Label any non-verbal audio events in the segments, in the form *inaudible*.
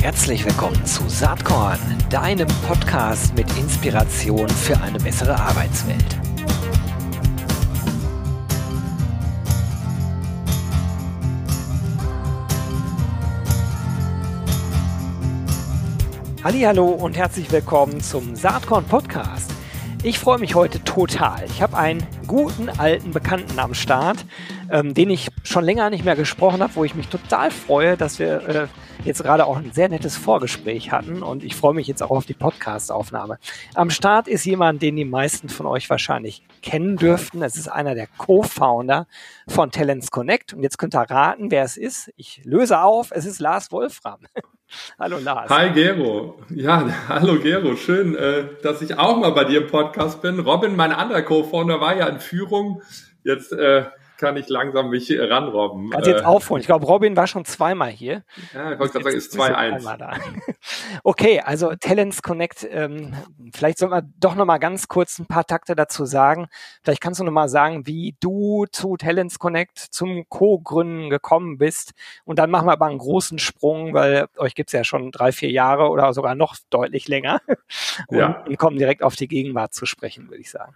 Herzlich willkommen zu Saatkorn, deinem Podcast mit Inspiration für eine bessere Arbeitswelt. Hallo und herzlich willkommen zum Saatkorn Podcast. Ich freue mich heute total. Ich habe einen guten alten Bekannten am Start, ähm, den ich schon länger nicht mehr gesprochen habe, wo ich mich total freue, dass wir äh, jetzt gerade auch ein sehr nettes Vorgespräch hatten und ich freue mich jetzt auch auf die Podcast-Aufnahme. Am Start ist jemand, den die meisten von euch wahrscheinlich kennen dürften. Es ist einer der Co-Founder von Talents Connect und jetzt könnt ihr raten, wer es ist. Ich löse auf, es ist Lars Wolfram. *laughs* Hallo Lars. Hi Gero. Ja, hallo Gero. Schön, äh, dass ich auch mal bei dir im Podcast bin. Robin, mein anderer Co-Founder, war ja in Führung. Jetzt äh, kann ich langsam mich ranrobben. Kannst jetzt äh, aufholen. Ich glaube, Robin war schon zweimal hier. Ja, ich wollte gerade sagen, ist 2-1. *laughs* Okay, also Talents Connect, ähm, vielleicht sollten wir doch nochmal ganz kurz ein paar Takte dazu sagen. Vielleicht kannst du nochmal sagen, wie du zu Talents Connect zum Co-Gründen gekommen bist. Und dann machen wir aber einen großen Sprung, weil euch gibt's ja schon drei, vier Jahre oder sogar noch deutlich länger. Und, ja. und kommen direkt auf die Gegenwart zu sprechen, würde ich sagen.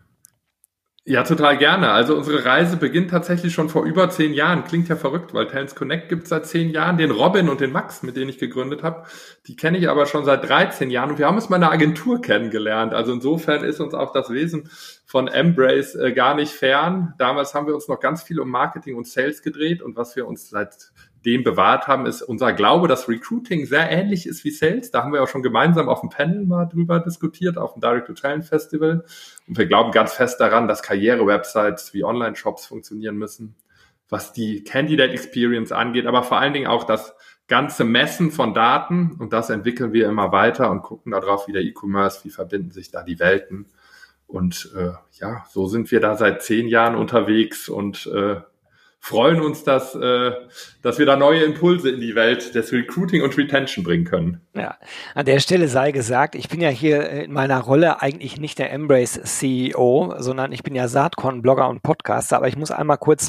Ja, total gerne. Also unsere Reise beginnt tatsächlich schon vor über zehn Jahren. Klingt ja verrückt, weil Talents Connect gibt seit zehn Jahren. Den Robin und den Max, mit denen ich gegründet habe, die kenne ich aber schon seit 13 Jahren und wir haben uns mal in einer Agentur kennengelernt. Also insofern ist uns auch das Wesen von Embrace äh, gar nicht fern. Damals haben wir uns noch ganz viel um Marketing und Sales gedreht und was wir uns seit dem bewahrt haben, ist unser Glaube, dass Recruiting sehr ähnlich ist wie Sales. Da haben wir auch schon gemeinsam auf dem Panel mal drüber diskutiert, auf dem Direct to Talent Festival. Und wir glauben ganz fest daran, dass Karriere-Websites wie Online-Shops funktionieren müssen, was die Candidate Experience angeht, aber vor allen Dingen auch das ganze Messen von Daten. Und das entwickeln wir immer weiter und gucken darauf, wie der E-Commerce, wie verbinden sich da die Welten. Und äh, ja, so sind wir da seit zehn Jahren unterwegs und äh, freuen uns, dass, äh, dass wir da neue Impulse in die Welt des Recruiting und Retention bringen können. Ja, an der Stelle sei gesagt, ich bin ja hier in meiner Rolle eigentlich nicht der Embrace CEO, sondern ich bin ja Saatkorn-Blogger und Podcaster, aber ich muss einmal kurz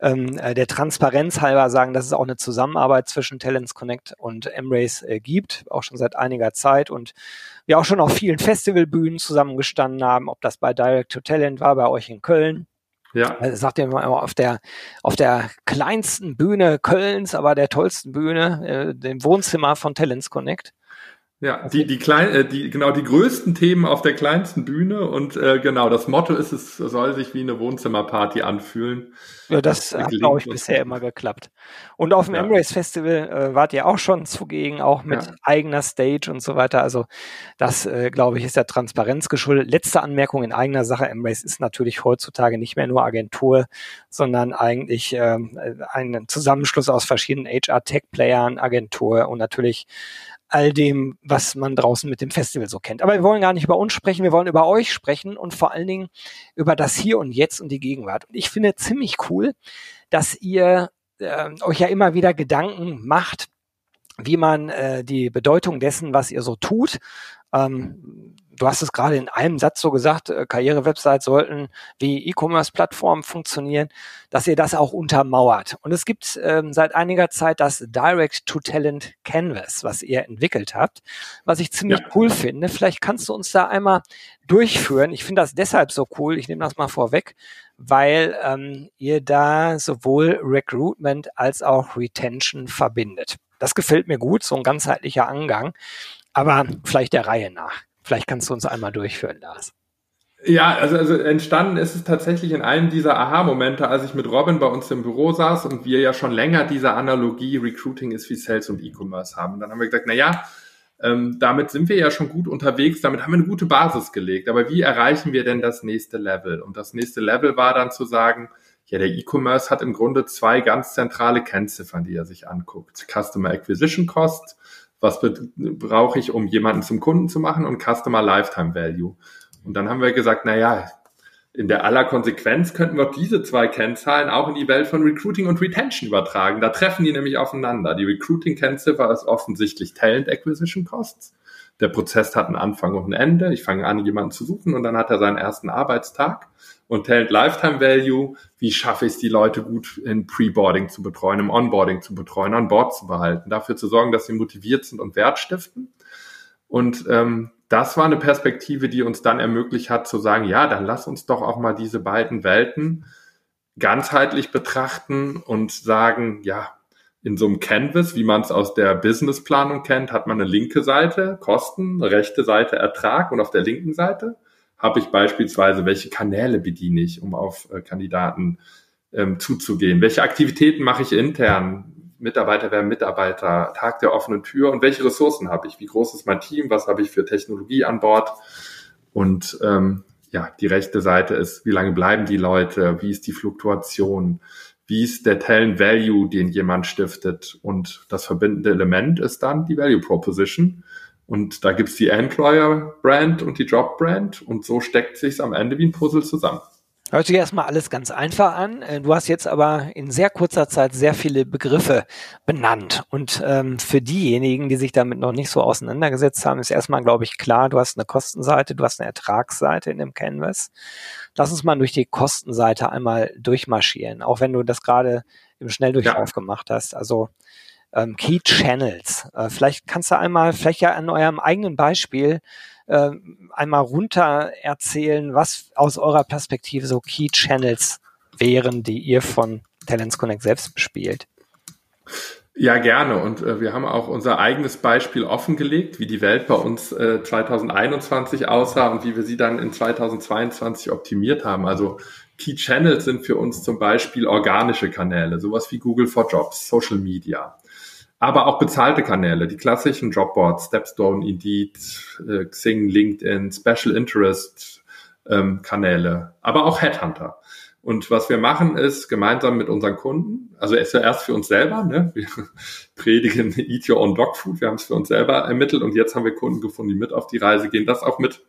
ähm, äh, der Transparenz halber sagen, dass es auch eine Zusammenarbeit zwischen Talents Connect und Embrace äh, gibt, auch schon seit einiger Zeit. Und wir auch schon auf vielen Festivalbühnen zusammengestanden haben, ob das bei Direct to Talent war, bei euch in Köln ja. Also sagt ihr mal auf der, auf der kleinsten Bühne Kölns, aber der tollsten Bühne, äh, dem Wohnzimmer von Talents Connect. Ja, die, die klein, äh, die, genau, die größten Themen auf der kleinsten Bühne und äh, genau, das Motto ist, es soll sich wie eine Wohnzimmerparty anfühlen. Ja, das hat, glaube ich, bisher immer geklappt. Und auf dem ja. Embrace Festival äh, wart ihr auch schon zugegen, auch mit ja. eigener Stage und so weiter. Also das, äh, glaube ich, ist der Transparenz geschuldet. Letzte Anmerkung in eigener Sache. Embrace ist natürlich heutzutage nicht mehr nur Agentur, sondern eigentlich ähm, ein Zusammenschluss aus verschiedenen HR-Tech-Playern, Agentur und natürlich all dem, was man draußen mit dem Festival so kennt. Aber wir wollen gar nicht über uns sprechen, wir wollen über euch sprechen und vor allen Dingen über das Hier und Jetzt und die Gegenwart. Und ich finde ziemlich cool, dass ihr äh, euch ja immer wieder Gedanken macht, wie man äh, die Bedeutung dessen, was ihr so tut, ähm, du hast es gerade in einem Satz so gesagt, äh, Karriere-Websites sollten wie E-Commerce-Plattformen funktionieren, dass ihr das auch untermauert. Und es gibt ähm, seit einiger Zeit das Direct-to-Talent Canvas, was ihr entwickelt habt, was ich ziemlich ja. cool finde. Vielleicht kannst du uns da einmal durchführen. Ich finde das deshalb so cool, ich nehme das mal vorweg, weil ähm, ihr da sowohl Recruitment als auch Retention verbindet. Das gefällt mir gut, so ein ganzheitlicher Angang, aber vielleicht der Reihe nach. Vielleicht kannst du uns einmal durchführen, Lars. Ja, also, also entstanden ist es tatsächlich in einem dieser Aha-Momente, als ich mit Robin bei uns im Büro saß und wir ja schon länger diese Analogie Recruiting ist wie Sales und E-Commerce haben. Und dann haben wir gesagt, na ja, ähm, damit sind wir ja schon gut unterwegs, damit haben wir eine gute Basis gelegt. Aber wie erreichen wir denn das nächste Level? Und das nächste Level war dann zu sagen, ja, der E-Commerce hat im Grunde zwei ganz zentrale Kennziffern, die er sich anguckt. Customer Acquisition Cost was brauche ich, um jemanden zum Kunden zu machen und Customer Lifetime Value. Und dann haben wir gesagt, na ja, in der aller Konsequenz könnten wir diese zwei Kennzahlen auch in die Welt von Recruiting und Retention übertragen. Da treffen die nämlich aufeinander. Die Recruiting-Kennziffer ist offensichtlich Talent Acquisition Costs. Der Prozess hat einen Anfang und ein Ende. Ich fange an, jemanden zu suchen und dann hat er seinen ersten Arbeitstag. Und Talent Lifetime Value, wie schaffe ich es, die Leute gut in Preboarding zu betreuen, im Onboarding zu betreuen, an Bord zu behalten, dafür zu sorgen, dass sie motiviert sind und Wert stiften. Und ähm, das war eine Perspektive, die uns dann ermöglicht hat zu sagen, ja, dann lass uns doch auch mal diese beiden Welten ganzheitlich betrachten und sagen, ja, in so einem Canvas, wie man es aus der Businessplanung kennt, hat man eine linke Seite Kosten, rechte Seite Ertrag und auf der linken Seite habe ich beispielsweise, welche Kanäle bediene ich, um auf äh, Kandidaten ähm, zuzugehen, welche Aktivitäten mache ich intern, Mitarbeiter werden Mitarbeiter, Tag der offenen Tür. Und welche Ressourcen habe ich, wie groß ist mein Team, was habe ich für Technologie an Bord? Und ähm, ja, die rechte Seite ist, wie lange bleiben die Leute, wie ist die Fluktuation, wie ist der Talent Value, den jemand stiftet. Und das verbindende Element ist dann die Value Proposition. Und da gibt's die Employer Brand und die Job Brand. Und so steckt sich's am Ende wie ein Puzzle zusammen. Hört sich erstmal alles ganz einfach an. Äh, du hast jetzt aber in sehr kurzer Zeit sehr viele Begriffe benannt. Und ähm, für diejenigen, die sich damit noch nicht so auseinandergesetzt haben, ist erstmal, glaube ich, klar, du hast eine Kostenseite, du hast eine Ertragsseite in dem Canvas. Lass uns mal durch die Kostenseite einmal durchmarschieren, auch wenn du das gerade im Schnelldurchlauf ja. gemacht hast. Also ähm, Key Channels. Äh, vielleicht kannst du einmal, vielleicht ja an eurem eigenen Beispiel äh, einmal runter erzählen, was aus eurer Perspektive so Key Channels wären, die ihr von Talents Connect selbst bespielt? Ja, gerne. Und äh, wir haben auch unser eigenes Beispiel offengelegt, wie die Welt bei uns äh, 2021 aussah und wie wir sie dann in 2022 optimiert haben. Also Key Channels sind für uns zum Beispiel organische Kanäle, sowas wie Google for Jobs, Social Media aber auch bezahlte Kanäle, die klassischen Jobboards, Stepstone, Indeed, äh, Xing, LinkedIn, Special Interest ähm, Kanäle, aber auch Headhunter. Und was wir machen ist, gemeinsam mit unseren Kunden, also erst für uns selber, ne? wir *laughs* predigen Eat Your Own Dog Food, wir haben es für uns selber ermittelt und jetzt haben wir Kunden gefunden, die mit auf die Reise gehen, das auch mit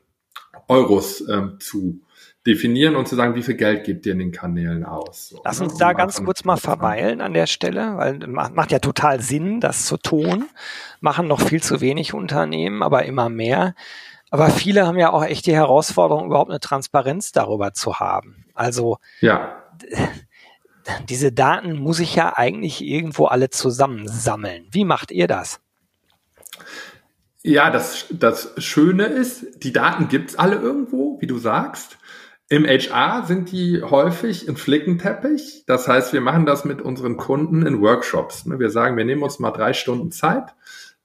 Euros ähm, zu definieren und zu sagen, wie viel Geld gibt ihr in den Kanälen aus. So, Lass ne, uns ne? da ganz kurz mal verweilen an der Stelle, weil macht ja total Sinn, das zu tun. Machen noch viel zu wenig Unternehmen, aber immer mehr. Aber viele haben ja auch echt die Herausforderung, überhaupt eine Transparenz darüber zu haben. Also ja. diese Daten muss ich ja eigentlich irgendwo alle zusammensammeln. Wie macht ihr das? Ja, das, das Schöne ist, die Daten gibt's alle irgendwo, wie du sagst. Im HR sind die häufig im Flickenteppich. Das heißt, wir machen das mit unseren Kunden in Workshops. Ne? Wir sagen, wir nehmen uns mal drei Stunden Zeit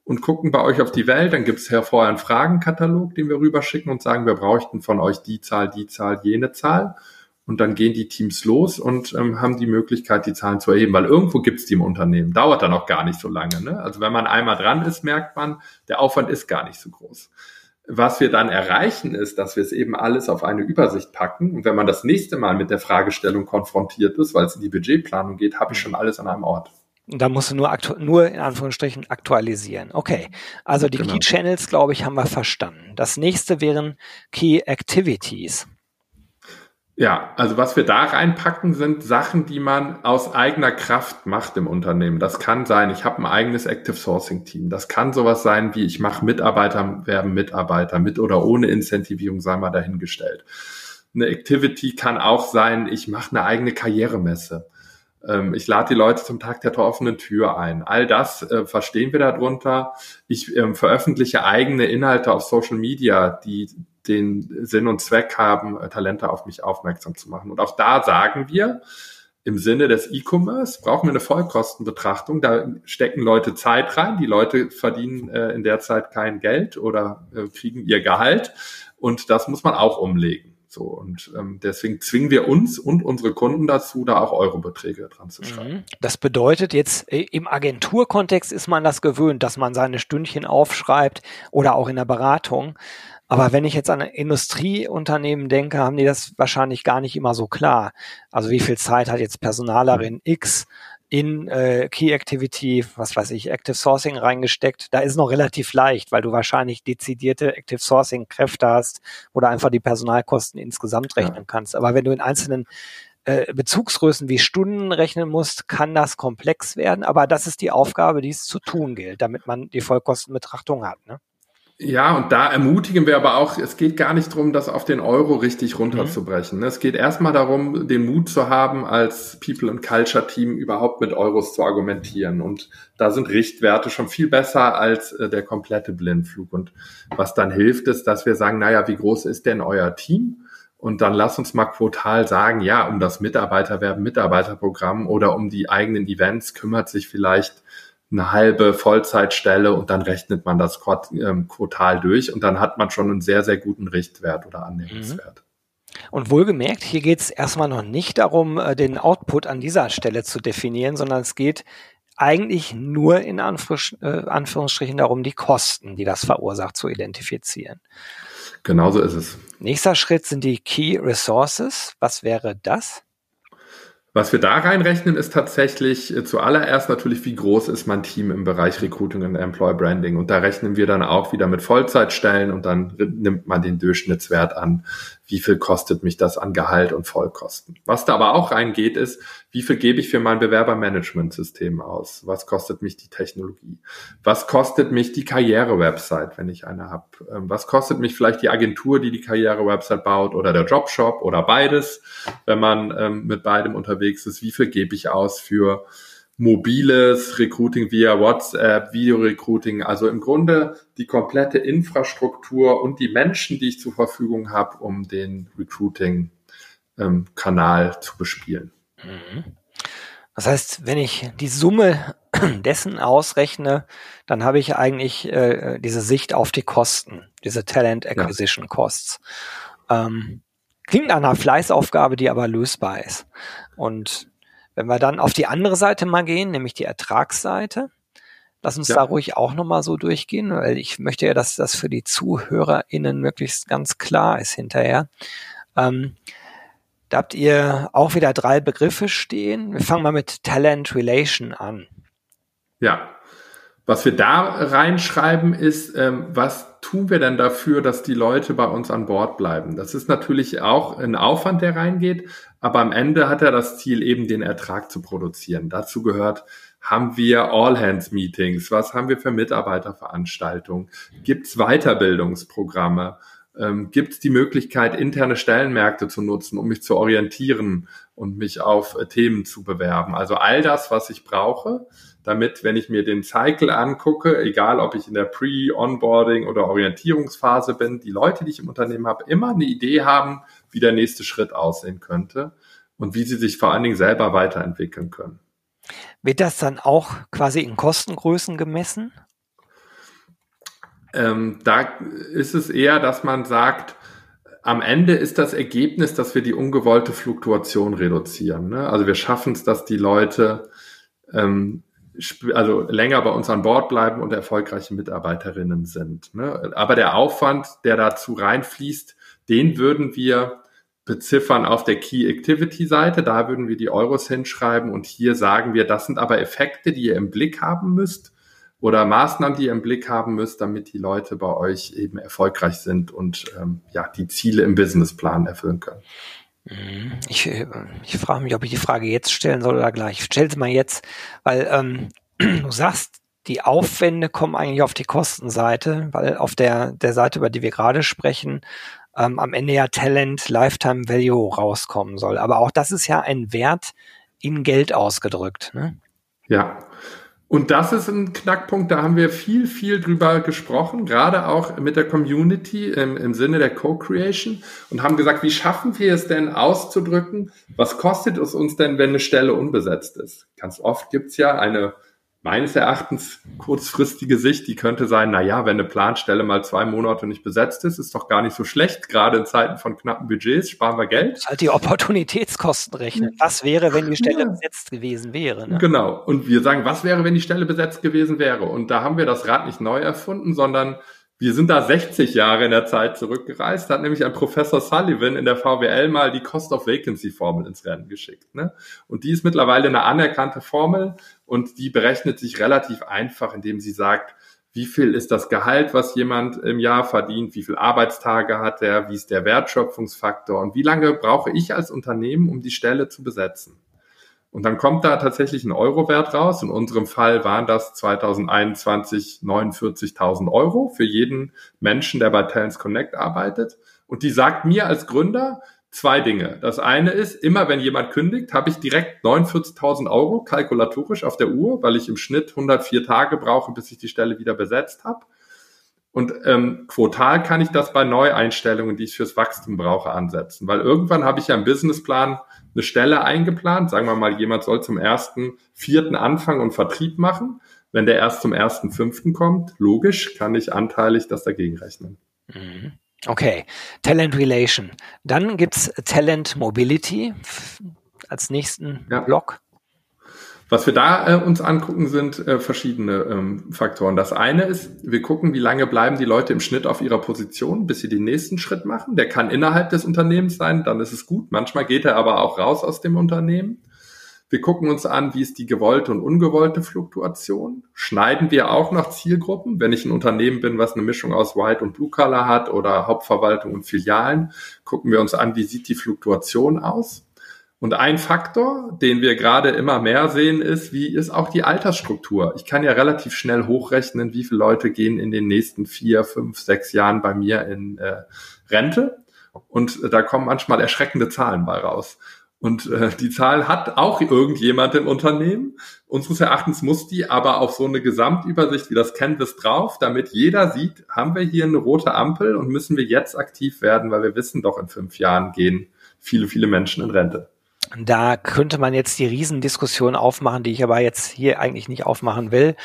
und gucken bei euch auf die Welt. Dann gibt es vorher einen Fragenkatalog, den wir rüberschicken und sagen, wir bräuchten von euch die Zahl, die Zahl, jene Zahl. Und dann gehen die Teams los und ähm, haben die Möglichkeit, die Zahlen zu erheben, weil irgendwo gibt es die im Unternehmen. Dauert dann auch gar nicht so lange. Ne? Also wenn man einmal dran ist, merkt man, der Aufwand ist gar nicht so groß. Was wir dann erreichen, ist, dass wir es eben alles auf eine Übersicht packen. Und wenn man das nächste Mal mit der Fragestellung konfrontiert ist, weil es in die Budgetplanung geht, habe ich schon alles an einem Ort. Da musst du nur, nur in Anführungsstrichen aktualisieren. Okay, also die genau. Key Channels, glaube ich, haben wir verstanden. Das nächste wären Key Activities. Ja, also was wir da reinpacken, sind Sachen, die man aus eigener Kraft macht im Unternehmen. Das kann sein, ich habe ein eigenes Active Sourcing Team. Das kann sowas sein, wie ich mache Mitarbeiter werben Mitarbeiter mit oder ohne Incentivierung, sei mal dahingestellt. Eine Activity kann auch sein, ich mache eine eigene Karrieremesse. Ähm, ich lade die Leute zum Tag der offenen Tür ein. All das äh, verstehen wir darunter. Ich ähm, veröffentliche eigene Inhalte auf Social Media, die den Sinn und Zweck haben, äh, Talente auf mich aufmerksam zu machen. Und auch da sagen wir, im Sinne des E-Commerce brauchen wir eine Vollkostenbetrachtung. Da stecken Leute Zeit rein. Die Leute verdienen äh, in der Zeit kein Geld oder äh, kriegen ihr Gehalt. Und das muss man auch umlegen. So, und ähm, deswegen zwingen wir uns und unsere Kunden dazu, da auch Eurobeträge dran zu schreiben. Mhm. Das bedeutet jetzt, äh, im Agenturkontext ist man das gewöhnt, dass man seine Stündchen aufschreibt oder auch in der Beratung. Aber wenn ich jetzt an Industrieunternehmen denke, haben die das wahrscheinlich gar nicht immer so klar. Also wie viel Zeit hat jetzt Personalerin X in äh, Key Activity, was weiß ich, Active Sourcing reingesteckt. Da ist noch relativ leicht, weil du wahrscheinlich dezidierte Active Sourcing Kräfte hast oder einfach die Personalkosten insgesamt rechnen ja. kannst. Aber wenn du in einzelnen äh, Bezugsgrößen wie Stunden rechnen musst, kann das komplex werden. Aber das ist die Aufgabe, die es zu tun gilt, damit man die Vollkostenbetrachtung hat. Ne? Ja, und da ermutigen wir aber auch, es geht gar nicht darum, das auf den Euro richtig runterzubrechen. Mhm. Es geht erstmal darum, den Mut zu haben, als People and Culture Team überhaupt mit Euros zu argumentieren. Und da sind Richtwerte schon viel besser als äh, der komplette Blindflug. Und was dann hilft, ist, dass wir sagen, naja, wie groß ist denn euer Team? Und dann lass uns mal quotal sagen, ja, um das Mitarbeiterwerben, Mitarbeiterprogramm oder um die eigenen Events kümmert sich vielleicht eine halbe Vollzeitstelle und dann rechnet man das ähm, Quartal durch und dann hat man schon einen sehr, sehr guten Richtwert oder Annehmenswert. Mhm. Und wohlgemerkt, hier geht es erstmal noch nicht darum, äh, den Output an dieser Stelle zu definieren, sondern es geht eigentlich nur in äh, Anführungsstrichen darum, die Kosten, die das verursacht, zu identifizieren. Genauso ist es. Nächster Schritt sind die Key Resources. Was wäre das? Was wir da reinrechnen, ist tatsächlich äh, zuallererst natürlich, wie groß ist mein Team im Bereich Recruiting und Employer Branding. Und da rechnen wir dann auch wieder mit Vollzeitstellen und dann nimmt man den Durchschnittswert an, wie viel kostet mich das an Gehalt und Vollkosten. Was da aber auch reingeht, ist, wie viel gebe ich für mein Bewerbermanagementsystem aus? Was kostet mich die Technologie? Was kostet mich die Karriere-Website, wenn ich eine habe? Ähm, was kostet mich vielleicht die Agentur, die die Karriere-Website baut oder der Jobshop oder beides, wenn man ähm, mit beidem unterwegs ist? Wie viel gebe ich aus für mobiles Recruiting via WhatsApp, Video-Recruiting, also im Grunde die komplette Infrastruktur und die Menschen, die ich zur Verfügung habe, um den Recruiting-Kanal ähm, zu bespielen. Mhm. Das heißt, wenn ich die Summe *clears throat* dessen ausrechne, dann habe ich eigentlich äh, diese Sicht auf die Kosten, diese Talent Acquisition ja. Costs. Ähm, klingt nach einer Fleißaufgabe, die aber lösbar ist. Und wenn wir dann auf die andere Seite mal gehen, nämlich die Ertragsseite, lass uns ja. da ruhig auch nochmal so durchgehen, weil ich möchte ja, dass das für die ZuhörerInnen möglichst ganz klar ist hinterher. Ähm, da habt ihr auch wieder drei Begriffe stehen. Wir fangen mal mit Talent Relation an. Ja. Was wir da reinschreiben ist, ähm, was tun wir denn dafür, dass die Leute bei uns an Bord bleiben? Das ist natürlich auch ein Aufwand, der reingeht, aber am Ende hat er das Ziel, eben den Ertrag zu produzieren. Dazu gehört, haben wir All-Hands-Meetings? Was haben wir für Mitarbeiterveranstaltungen? Gibt es Weiterbildungsprogramme? Ähm, Gibt es die Möglichkeit, interne Stellenmärkte zu nutzen, um mich zu orientieren und mich auf äh, Themen zu bewerben? Also all das, was ich brauche, damit, wenn ich mir den Cycle angucke, egal ob ich in der Pre-Onboarding oder Orientierungsphase bin, die Leute, die ich im Unternehmen habe, immer eine Idee haben, wie der nächste Schritt aussehen könnte und wie sie sich vor allen Dingen selber weiterentwickeln können. Wird das dann auch quasi in Kostengrößen gemessen? Ähm, da ist es eher, dass man sagt, am Ende ist das Ergebnis, dass wir die ungewollte Fluktuation reduzieren. Ne? Also wir schaffen es, dass die Leute ähm, also länger bei uns an Bord bleiben und erfolgreiche Mitarbeiterinnen sind. Ne? Aber der Aufwand, der dazu reinfließt, den würden wir beziffern auf der Key Activity Seite. Da würden wir die Euros hinschreiben und hier sagen wir, das sind aber Effekte, die ihr im Blick haben müsst oder Maßnahmen, die ihr im Blick haben müsst, damit die Leute bei euch eben erfolgreich sind und ähm, ja die Ziele im Businessplan erfüllen können. Mhm. Ich, äh, ich frage mich, ob ich die Frage jetzt stellen soll oder gleich. Ich stelle sie mal jetzt, weil ähm, *clears throat* du sagst, die Aufwände kommen eigentlich auf die Kostenseite, weil auf der, der Seite, über die wir gerade sprechen, ähm, am Ende ja Talent Lifetime Value rauskommen soll. Aber auch das ist ja ein Wert in Geld ausgedrückt. Ne? Ja, und das ist ein Knackpunkt, da haben wir viel, viel drüber gesprochen, gerade auch mit der Community im, im Sinne der Co-Creation und haben gesagt, wie schaffen wir es denn auszudrücken, was kostet es uns denn, wenn eine Stelle unbesetzt ist? Ganz oft gibt's ja eine meines Erachtens kurzfristige Sicht, die könnte sein, na ja, wenn eine Planstelle mal zwei Monate nicht besetzt ist, ist doch gar nicht so schlecht. Gerade in Zeiten von knappen Budgets sparen wir Geld. Halt die Opportunitätskosten rechnen. Was wäre, wenn die Stelle ja. besetzt gewesen wäre? Ne? Genau. Und wir sagen, was wäre, wenn die Stelle besetzt gewesen wäre? Und da haben wir das Rad nicht neu erfunden, sondern wir sind da 60 Jahre in der Zeit zurückgereist, hat nämlich ein Professor Sullivan in der VWL mal die Cost of Vacancy Formel ins Rennen geschickt. Ne? Und die ist mittlerweile eine anerkannte Formel und die berechnet sich relativ einfach, indem sie sagt, wie viel ist das Gehalt, was jemand im Jahr verdient, wie viele Arbeitstage hat er, wie ist der Wertschöpfungsfaktor und wie lange brauche ich als Unternehmen, um die Stelle zu besetzen. Und dann kommt da tatsächlich ein Eurowert raus. In unserem Fall waren das 2021 49.000 Euro für jeden Menschen, der bei Talents Connect arbeitet. Und die sagt mir als Gründer zwei Dinge. Das eine ist, immer wenn jemand kündigt, habe ich direkt 49.000 Euro kalkulatorisch auf der Uhr, weil ich im Schnitt 104 Tage brauche, bis ich die Stelle wieder besetzt habe. Und ähm, quotal kann ich das bei Neueinstellungen, die ich fürs Wachstum brauche, ansetzen. Weil irgendwann habe ich ja im Businessplan eine Stelle eingeplant. Sagen wir mal, jemand soll zum ersten, vierten Anfang und Vertrieb machen. Wenn der erst zum ersten, fünften kommt, logisch, kann ich anteilig das dagegen rechnen. Mhm. Okay, Talent Relation. Dann gibt's Talent Mobility als nächsten ja. Block. Was wir da äh, uns angucken, sind äh, verschiedene ähm, Faktoren. Das eine ist, wir gucken, wie lange bleiben die Leute im Schnitt auf ihrer Position, bis sie den nächsten Schritt machen. Der kann innerhalb des Unternehmens sein, dann ist es gut. Manchmal geht er aber auch raus aus dem Unternehmen. Wir gucken uns an, wie ist die gewollte und ungewollte Fluktuation. Schneiden wir auch noch Zielgruppen? Wenn ich ein Unternehmen bin, was eine Mischung aus White und Blue Color hat oder Hauptverwaltung und Filialen, gucken wir uns an, wie sieht die Fluktuation aus? Und ein Faktor, den wir gerade immer mehr sehen, ist, wie ist auch die Altersstruktur. Ich kann ja relativ schnell hochrechnen, wie viele Leute gehen in den nächsten vier, fünf, sechs Jahren bei mir in äh, Rente. Und äh, da kommen manchmal erschreckende Zahlen bei raus. Und äh, die Zahl hat auch irgendjemand im Unternehmen. Unseres Erachtens muss die aber auf so eine Gesamtübersicht wie das Canvas drauf, damit jeder sieht, haben wir hier eine rote Ampel und müssen wir jetzt aktiv werden, weil wir wissen doch, in fünf Jahren gehen viele, viele Menschen in Rente. Da könnte man jetzt die Riesendiskussion aufmachen, die ich aber jetzt hier eigentlich nicht aufmachen will.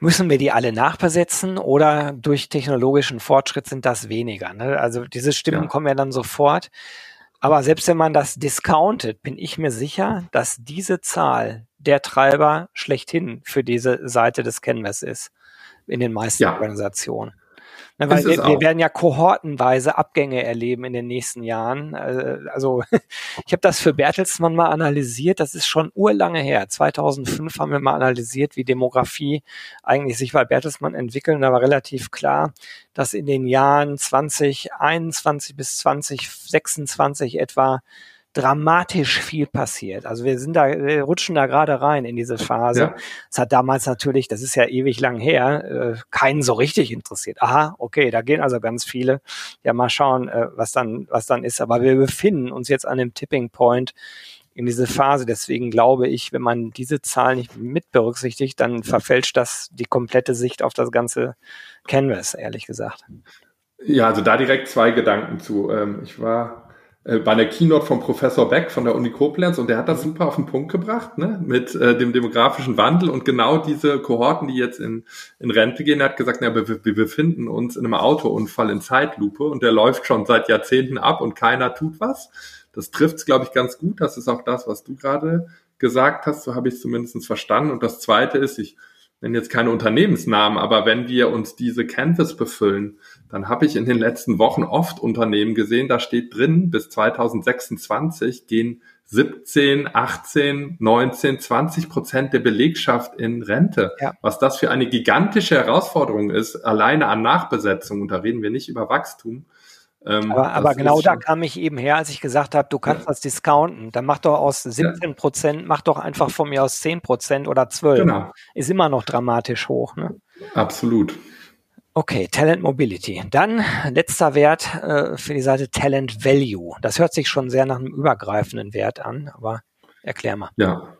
Müssen wir die alle nachbesetzen oder durch technologischen Fortschritt sind das weniger? Ne? Also diese Stimmen ja. kommen ja dann sofort. Aber selbst wenn man das discountet, bin ich mir sicher, dass diese Zahl der Treiber schlechthin für diese Seite des Canvas ist in den meisten ja. Organisationen. Na, weil wir, wir, werden ja kohortenweise Abgänge erleben in den nächsten Jahren. Äh, also *laughs* ich habe das für Bertelsmann mal analysiert. Das ist schon urlange her. 2005 haben wir mal analysiert, wie Demografie eigentlich sich bei Bertelsmann entwickelt. Und da war relativ klar, dass in den Jahren 2021 bis 2026 etwa dramatisch viel passiert. Also wir sind da, wir rutschen da gerade rein in diese Phase. Ja. Das hat damals natürlich, das ist ja ewig lang her, äh, keinen so richtig interessiert. Aha, okay, da gehen also ganz viele. Ja, mal schauen, äh, was dann, was dann ist. Aber wir befinden uns jetzt an dem Tipping Point in diese Phase. Deswegen glaube ich, wenn man diese Zahl nicht mit berücksichtigt, dann verfälscht das die komplette Sicht auf das ganze Canvas, ehrlich gesagt. Ja, also da direkt zwei Gedanken zu. Ähm, ich war bei der Keynote von Professor Beck von der Uni Koblenz und der hat das super auf den Punkt gebracht, ne, mit äh, dem demografischen Wandel und genau diese Kohorten, die jetzt in, in Rente gehen, er hat gesagt, na, wir, wir befinden uns in einem Autounfall in Zeitlupe und der läuft schon seit Jahrzehnten ab und keiner tut was. Das trifft's, glaube ich, ganz gut. Das ist auch das, was du gerade gesagt hast, so habe ich es zumindest verstanden. Und das Zweite ist, ich nenne jetzt keine Unternehmensnamen, aber wenn wir uns diese Canvas befüllen, dann habe ich in den letzten Wochen oft Unternehmen gesehen, da steht drin, bis 2026 gehen 17, 18, 19, 20 Prozent der Belegschaft in Rente. Ja. Was das für eine gigantische Herausforderung ist, alleine an Nachbesetzung, und da reden wir nicht über Wachstum. Ähm, aber, aber genau da kam ich eben her, als ich gesagt habe, du kannst ja. das discounten. Dann mach doch aus 17 Prozent, ja. mach doch einfach von mir aus 10 Prozent oder 12. Genau. Ist immer noch dramatisch hoch. Ne? Absolut. Okay, Talent Mobility. Dann letzter Wert äh, für die Seite Talent Value. Das hört sich schon sehr nach einem übergreifenden Wert an, aber erklär mal. Ja,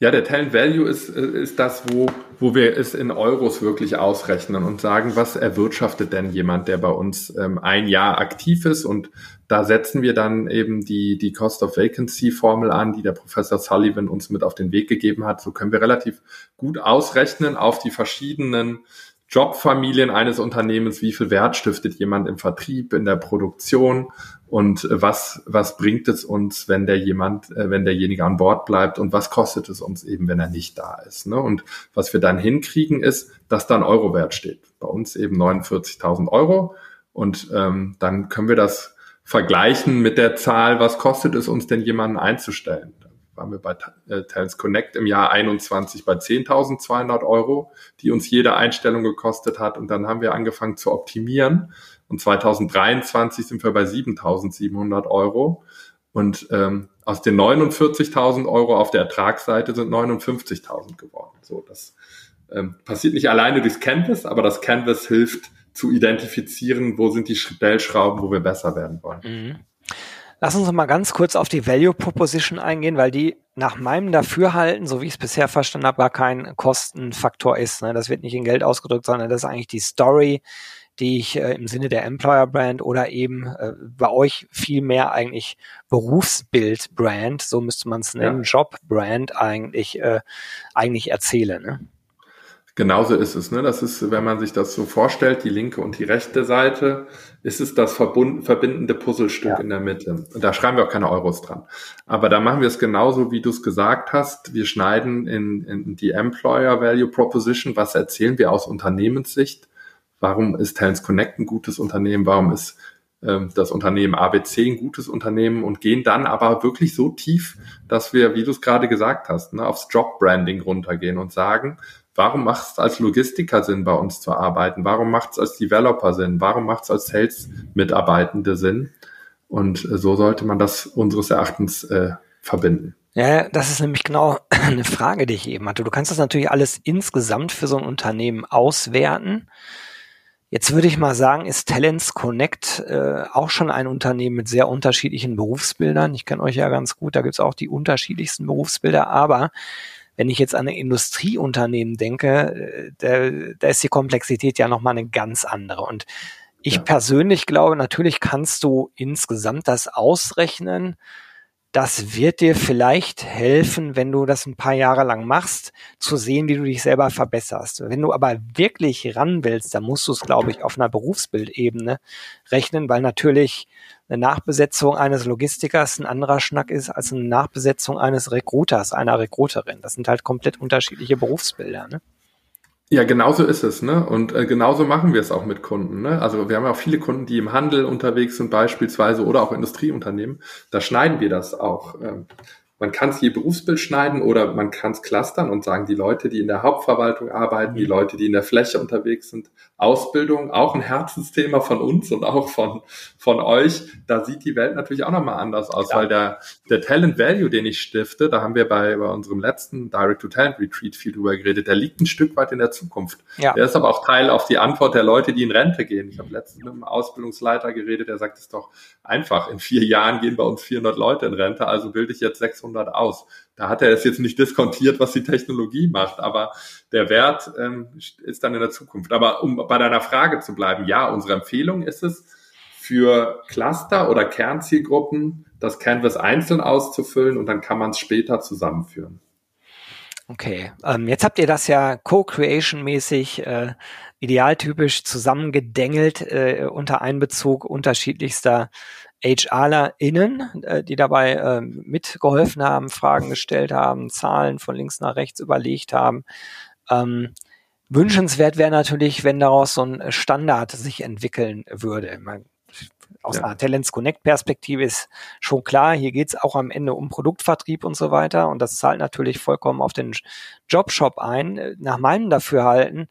ja, der Talent Value ist, äh, ist das, wo, wo wir es in Euros wirklich ausrechnen und sagen, was erwirtschaftet denn jemand, der bei uns ähm, ein Jahr aktiv ist und da setzen wir dann eben die, die Cost of Vacancy Formel an, die der Professor Sullivan uns mit auf den Weg gegeben hat. So können wir relativ gut ausrechnen auf die verschiedenen Jobfamilien eines Unternehmens, wie viel Wert stiftet jemand im Vertrieb, in der Produktion und was, was bringt es uns, wenn der jemand, äh, wenn derjenige an Bord bleibt und was kostet es uns eben, wenn er nicht da ist. Ne? Und was wir dann hinkriegen, ist, dass da ein Eurowert steht. Bei uns eben 49.000 Euro und ähm, dann können wir das vergleichen mit der Zahl, was kostet es uns denn jemanden einzustellen waren wir bei äh, Talents Connect im Jahr 21 bei 10.200 Euro, die uns jede Einstellung gekostet hat. Und dann haben wir angefangen zu optimieren. Und 2023 sind wir bei 7.700 Euro. Und ähm, aus den 49.000 Euro auf der Ertragsseite sind 59.000 geworden. So, das ähm, passiert nicht alleine durchs Canvas, aber das Canvas hilft zu identifizieren, wo sind die Stellschrauben, wo wir besser werden wollen. Mhm. Lass uns mal ganz kurz auf die Value Proposition eingehen, weil die nach meinem Dafürhalten, so wie ich es bisher verstanden habe, gar kein Kostenfaktor ist. Ne? Das wird nicht in Geld ausgedrückt, sondern das ist eigentlich die Story, die ich äh, im Sinne der Employer Brand oder eben äh, bei euch viel mehr eigentlich Berufsbild Brand, so müsste man es nennen, ja. Job Brand eigentlich äh, eigentlich erzähle. Ne? Genauso ist es. Ne? Das ist, wenn man sich das so vorstellt, die linke und die rechte Seite, ist es das verbindende Puzzlestück ja. in der Mitte. Und da schreiben wir auch keine Euros dran. Aber da machen wir es genauso, wie du es gesagt hast. Wir schneiden in, in die Employer Value Proposition. Was erzählen wir aus Unternehmenssicht? Warum ist Talents Connect ein gutes Unternehmen? Warum ist ähm, das Unternehmen ABC ein gutes Unternehmen und gehen dann aber wirklich so tief, dass wir, wie du es gerade gesagt hast, ne, aufs Job Branding runtergehen und sagen, Warum macht es als Logistiker Sinn, bei uns zu arbeiten? Warum macht es als Developer Sinn? Warum macht es als Sales-Mitarbeitende Sinn? Und äh, so sollte man das unseres Erachtens äh, verbinden. Ja, das ist nämlich genau *clears throat* eine Frage, die ich eben hatte. Du kannst das natürlich alles insgesamt für so ein Unternehmen auswerten. Jetzt würde ich mal sagen, ist Talents Connect äh, auch schon ein Unternehmen mit sehr unterschiedlichen Berufsbildern. Ich kenne euch ja ganz gut, da gibt es auch die unterschiedlichsten Berufsbilder, aber wenn ich jetzt an ein Industrieunternehmen denke, da, da ist die Komplexität ja nochmal eine ganz andere. Und ich ja. persönlich glaube, natürlich kannst du insgesamt das ausrechnen, das wird dir vielleicht helfen, wenn du das ein paar Jahre lang machst, zu sehen, wie du dich selber verbesserst. Wenn du aber wirklich ran willst, dann musst du es, glaube ich, auf einer Berufsbildebene rechnen, weil natürlich eine Nachbesetzung eines Logistikers ein anderer Schnack ist als eine Nachbesetzung eines Recruiters, einer Recruiterin. Das sind halt komplett unterschiedliche Berufsbilder. Ne? Ja, genauso ist es, ne? Und äh, genauso machen wir es auch mit Kunden. Ne? Also wir haben ja auch viele Kunden, die im Handel unterwegs sind beispielsweise oder auch Industrieunternehmen. Da schneiden wir das auch. Ähm, man kann es je Berufsbild schneiden oder man kann es clustern und sagen, die Leute, die in der Hauptverwaltung arbeiten, die mhm. Leute, die in der Fläche unterwegs sind, Ausbildung, auch ein Herzensthema von uns und auch von, von euch. Da sieht die Welt natürlich auch nochmal anders aus, ja. weil der, der Talent Value, den ich stifte, da haben wir bei, bei unserem letzten Direct-to-Talent-Retreat viel drüber geredet, der liegt ein Stück weit in der Zukunft. Ja. Der ist aber auch Teil auf die Antwort der Leute, die in Rente gehen. Ich habe letztens mit einem Ausbildungsleiter geredet, der sagt, es ist doch einfach. In vier Jahren gehen bei uns 400 Leute in Rente, also bilde ich jetzt 600 aus. Da hat er es jetzt nicht diskontiert, was die Technologie macht, aber der Wert ähm, ist dann in der Zukunft. Aber um bei deiner Frage zu bleiben, ja, unsere Empfehlung ist es, für Cluster oder Kernzielgruppen das Canvas einzeln auszufüllen und dann kann man es später zusammenführen. Okay, ähm, jetzt habt ihr das ja Co-Creation-mäßig äh, idealtypisch zusammengedengelt äh, unter Einbezug unterschiedlichster HRlerInnen, äh, die dabei äh, mitgeholfen haben, Fragen gestellt haben, Zahlen von links nach rechts überlegt haben. Ähm, wünschenswert wäre natürlich, wenn daraus so ein Standard sich entwickeln würde. Man, aus ja. einer Talents Connect Perspektive ist schon klar, hier geht's auch am Ende um Produktvertrieb und so weiter und das zahlt natürlich vollkommen auf den Jobshop ein. Nach meinem Dafürhalten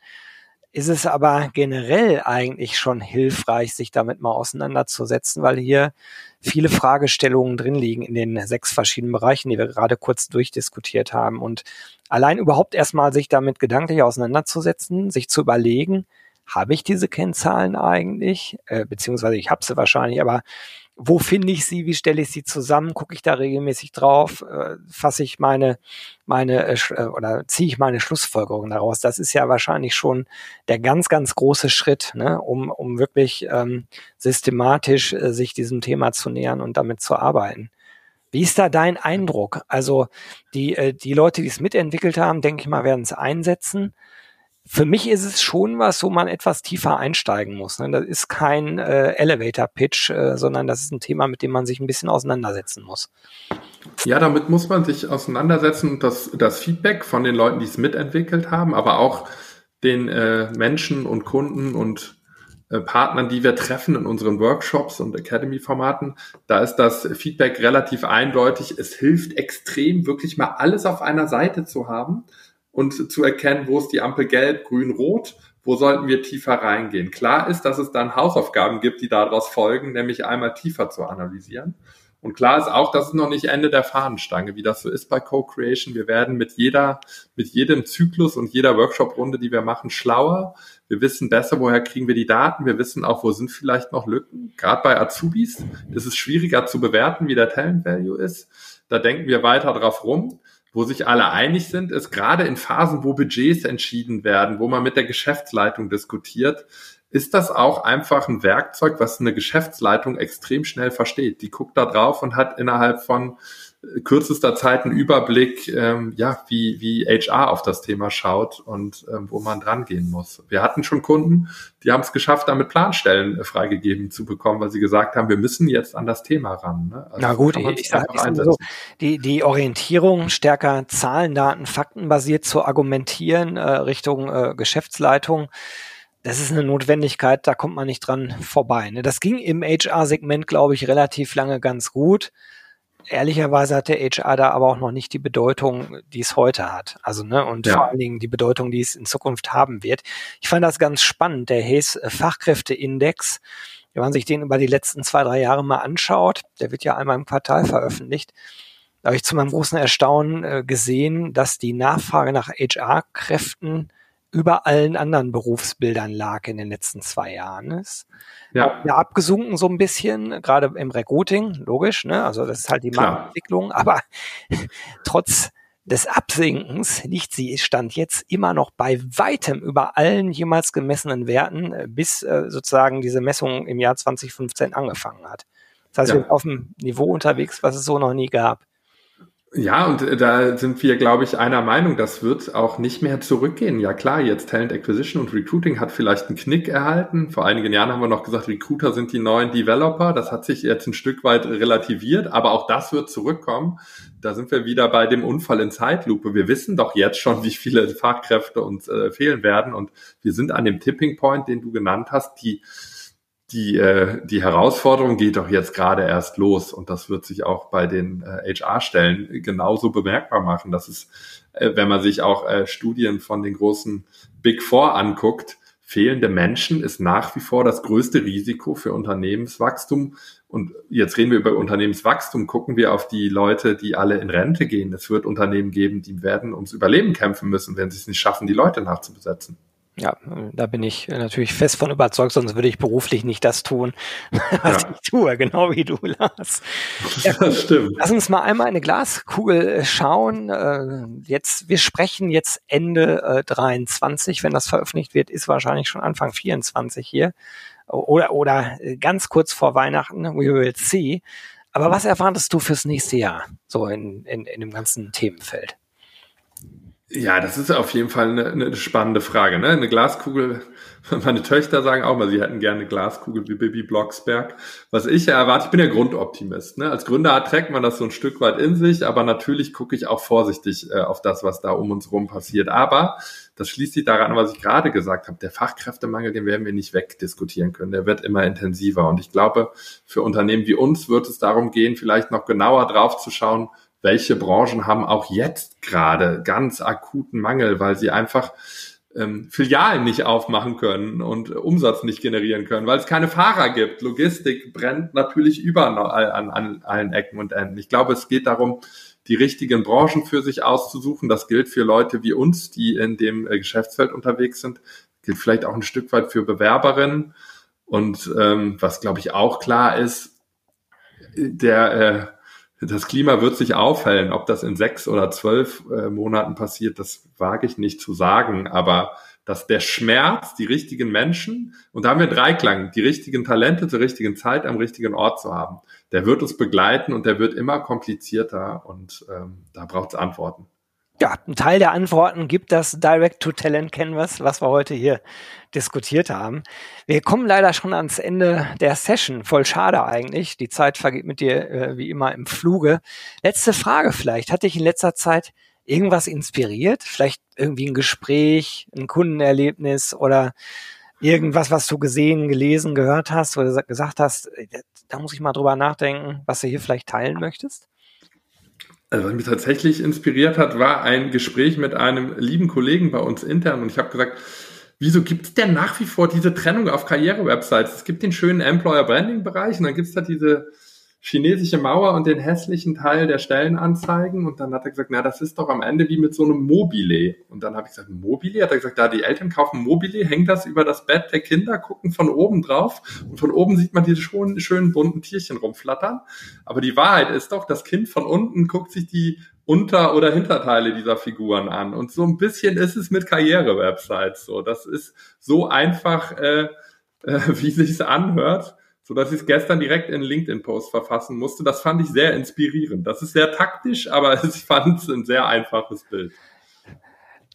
ist es aber generell eigentlich schon hilfreich, sich damit mal auseinanderzusetzen, weil hier viele Fragestellungen drin liegen in den sechs verschiedenen Bereichen, die wir gerade kurz durchdiskutiert haben. Und allein überhaupt erstmal sich damit gedanklich auseinanderzusetzen, sich zu überlegen, habe ich diese Kennzahlen eigentlich? Äh, beziehungsweise ich habe sie wahrscheinlich, aber wo finde ich sie, wie stelle ich sie zusammen, gucke ich da regelmäßig drauf, äh, fasse ich meine, meine äh, äh, oder ziehe ich meine Schlussfolgerungen daraus. Das ist ja wahrscheinlich schon der ganz, ganz große Schritt, ne, um, um wirklich ähm, systematisch äh, sich diesem Thema zu nähern und damit zu arbeiten. Wie ist da dein Eindruck? Also die, äh, die Leute, die es mitentwickelt haben, denke ich mal, werden es einsetzen für mich ist es schon was, wo man etwas tiefer einsteigen muss. Ne? Das ist kein äh, Elevator-Pitch, äh, sondern das ist ein Thema, mit dem man sich ein bisschen auseinandersetzen muss. Ja, damit muss man sich auseinandersetzen. Das, das Feedback von den Leuten, die es mitentwickelt haben, aber auch den äh, Menschen und Kunden und äh, Partnern, die wir treffen in unseren Workshops und Academy-Formaten, da ist das Feedback relativ eindeutig. Es hilft extrem, wirklich mal alles auf einer Seite zu haben und zu erkennen, wo ist die Ampel gelb, grün, rot, wo sollten wir tiefer reingehen. Klar ist, dass es dann Hausaufgaben gibt, die daraus folgen, nämlich einmal tiefer zu analysieren. Und klar ist auch, das ist noch nicht Ende der Fahnenstange, wie das so ist bei Co-Creation. Wir werden mit jeder, mit jedem Zyklus und jeder Workshop-Runde, die wir machen, schlauer. Wir wissen besser, woher kriegen wir die Daten. Wir wissen auch, wo sind vielleicht noch Lücken. Gerade bei Azubis ist es schwieriger zu bewerten, wie der Talent Value ist. Da denken wir weiter drauf rum wo sich alle einig sind, ist gerade in Phasen, wo Budgets entschieden werden, wo man mit der Geschäftsleitung diskutiert, ist das auch einfach ein Werkzeug, was eine Geschäftsleitung extrem schnell versteht. Die guckt da drauf und hat innerhalb von kürzester Zeit einen Überblick, ähm, ja, wie, wie HR auf das Thema schaut und ähm, wo man dran gehen muss. Wir hatten schon Kunden, die haben es geschafft, damit Planstellen äh, freigegeben zu bekommen, weil sie gesagt haben, wir müssen jetzt an das Thema ran. Ne? Also Na gut, ich, ich sage so, die, die Orientierung stärker Zahlen, Daten, Fakten basiert zu argumentieren äh, Richtung äh, Geschäftsleitung das ist eine Notwendigkeit, da kommt man nicht dran vorbei. Ne? Das ging im HR-Segment, glaube ich, relativ lange ganz gut ehrlicherweise hat der HR da aber auch noch nicht die Bedeutung, die es heute hat. Also, ne, und ja. vor allen Dingen die Bedeutung, die es in Zukunft haben wird. Ich fand das ganz spannend. Der Hayes Fachkräfteindex, wenn man sich den über die letzten zwei, drei Jahre mal anschaut, der wird ja einmal im Quartal veröffentlicht. Da habe ich zu meinem großen Erstaunen äh, gesehen, dass die Nachfrage nach HR-Kräften über allen anderen Berufsbildern lag in den letzten zwei Jahren ist. Ja. ja abgesunken so ein bisschen, gerade im Recruiting, logisch, ne? Also das ist halt die Marktentwicklung, aber *laughs* trotz des Absinkens liegt sie Stand jetzt immer noch bei weitem über allen jemals gemessenen Werten, äh, bis äh, sozusagen diese Messung im Jahr 2015 angefangen hat. Das heißt, ja. wir sind auf einem Niveau unterwegs, was es so noch nie gab. Ja, und äh, da sind wir, glaube ich, einer Meinung, das wird auch nicht mehr zurückgehen. Ja klar, jetzt Talent Acquisition und Recruiting hat vielleicht einen Knick erhalten. Vor einigen Jahren haben wir noch gesagt, Recruiter sind die neuen Developer. Das hat sich jetzt ein Stück weit relativiert, aber auch das wird zurückkommen. Da sind wir wieder bei dem Unfall in Zeitlupe. Wir wissen doch jetzt schon, wie viele Fachkräfte uns äh, fehlen werden und wir sind an dem Tipping Point, den du genannt hast, die die, äh, die Herausforderung geht doch jetzt gerade erst los und das wird sich auch bei den äh, HR-Stellen genauso bemerkbar machen. Das ist, äh, wenn man sich auch äh, Studien von den großen Big Four anguckt, fehlende Menschen ist nach wie vor das größte Risiko für Unternehmenswachstum. Und jetzt reden wir über Unternehmenswachstum, gucken wir auf die Leute, die alle in Rente gehen. Es wird Unternehmen geben, die werden ums Überleben kämpfen müssen, wenn sie es nicht schaffen, die Leute nachzubesetzen. Ja, da bin ich natürlich fest von überzeugt, sonst würde ich beruflich nicht das tun, *laughs* was ja. ich tue, genau wie du, Lars. Ja, *laughs* das stimmt. Lass uns mal einmal eine Glaskugel äh, schauen. Äh, jetzt, wir sprechen jetzt Ende äh, 23, wenn das veröffentlicht wird, ist wahrscheinlich schon Anfang 24 hier. Oder, oder äh, ganz kurz vor Weihnachten, we will see. Aber was erwartest du fürs nächste Jahr, so in, in, in dem ganzen Themenfeld? Ja, das ist auf jeden Fall eine, eine spannende Frage. Ne? Eine Glaskugel, *laughs* meine Töchter sagen auch mal, sie hätten gerne eine Glaskugel wie Bibi Blocksberg. Was ich ja erwarte, ich bin ja Grundoptimist. Ne? Als Gründer trägt man das so ein Stück weit in sich, aber natürlich gucke ich auch vorsichtig äh, auf das, was da um uns rum passiert. Aber das schließt sich daran, was ich gerade gesagt habe. Der Fachkräftemangel, den werden wir nicht wegdiskutieren können. Der wird immer intensiver. Und ich glaube, für Unternehmen wie uns wird es darum gehen, vielleicht noch genauer drauf zu schauen, welche Branchen haben auch jetzt gerade ganz akuten Mangel, weil sie einfach ähm, Filialen nicht aufmachen können und Umsatz nicht generieren können, weil es keine Fahrer gibt. Logistik brennt natürlich überall an, an allen Ecken und Enden. Ich glaube, es geht darum, die richtigen Branchen für sich auszusuchen. Das gilt für Leute wie uns, die in dem äh, Geschäftsfeld unterwegs sind. Gilt vielleicht auch ein Stück weit für Bewerberinnen. Und ähm, was, glaube ich, auch klar ist, der äh, das Klima wird sich aufhellen. Ob das in sechs oder zwölf äh, Monaten passiert, das wage ich nicht zu sagen. Aber dass der Schmerz, die richtigen Menschen, und da haben wir Dreiklang, die richtigen Talente zur richtigen Zeit am richtigen Ort zu haben, der wird uns begleiten und der wird immer komplizierter und ähm, da braucht es Antworten. Ja, ein Teil der Antworten gibt das Direct-to-Talent Canvas, was wir heute hier diskutiert haben. Wir kommen leider schon ans Ende der Session. Voll schade eigentlich. Die Zeit vergeht mit dir äh, wie immer im Fluge. Letzte Frage vielleicht. Hat dich in letzter Zeit irgendwas inspiriert? Vielleicht irgendwie ein Gespräch, ein Kundenerlebnis oder irgendwas, was du gesehen, gelesen, gehört hast, oder gesagt hast, äh, da muss ich mal drüber nachdenken, was du hier vielleicht teilen möchtest? Also was mich tatsächlich inspiriert hat, war ein Gespräch mit einem lieben Kollegen bei uns intern und ich habe gesagt, wieso gibt es denn nach wie vor diese Trennung auf Karriere-Websites? Es gibt den schönen Employer-Branding-Bereich und dann gibt es da diese chinesische Mauer und den hässlichen Teil der Stellenanzeigen. Und dann hat er gesagt, na, das ist doch am Ende wie mit so einem Mobile. Und dann habe ich gesagt, Mobile? Hat er gesagt, da die Eltern kaufen Mobile, hängt das über das Bett der Kinder, gucken von oben drauf und von oben sieht man diese schönen, schönen bunten Tierchen rumflattern. Aber die Wahrheit ist doch, das Kind von unten guckt sich die Unter- oder Hinterteile dieser Figuren an. Und so ein bisschen ist es mit Karriere-Websites so. Das ist so einfach, äh, äh, *laughs* wie sich's anhört so dass ich es gestern direkt in LinkedIn-Post verfassen musste. Das fand ich sehr inspirierend. Das ist sehr taktisch, aber *laughs* ich fand es ein sehr einfaches Bild.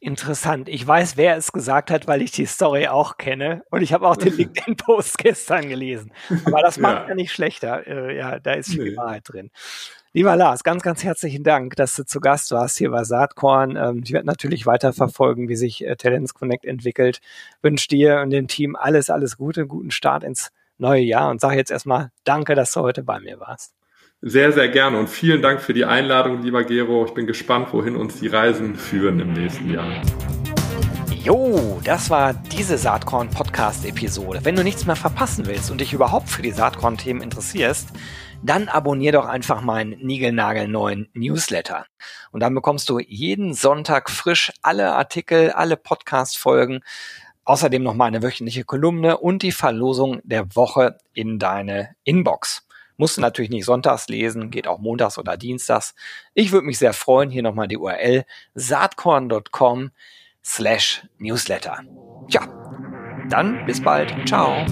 Interessant. Ich weiß, wer es gesagt hat, weil ich die Story auch kenne. Und ich habe auch den *laughs* LinkedIn-Post gestern gelesen. Aber das macht ja, ja nicht schlechter. Äh, ja, da ist viel nee. Wahrheit drin. Lieber Lars, ganz, ganz herzlichen Dank, dass du zu Gast warst hier bei Saatkorn. Ähm, ich werde natürlich weiterverfolgen, wie sich äh, Talents Connect entwickelt. Wünsche dir und dem Team alles, alles Gute, guten Start ins neue Jahr und sage jetzt erstmal Danke, dass du heute bei mir warst. Sehr, sehr gerne und vielen Dank für die Einladung, lieber Gero. Ich bin gespannt, wohin uns die Reisen führen im nächsten Jahr. Jo, das war diese Saatkorn Podcast Episode. Wenn du nichts mehr verpassen willst und dich überhaupt für die Saatkorn Themen interessierst, dann abonnier doch einfach meinen niegelnagelneuen Newsletter. Und dann bekommst du jeden Sonntag frisch alle Artikel, alle Podcast Folgen Außerdem noch mal eine wöchentliche Kolumne und die Verlosung der Woche in deine Inbox. Musst du natürlich nicht sonntags lesen, geht auch montags oder dienstags. Ich würde mich sehr freuen, hier nochmal die URL saatkorn.com slash newsletter. Tja, dann bis bald. Ciao.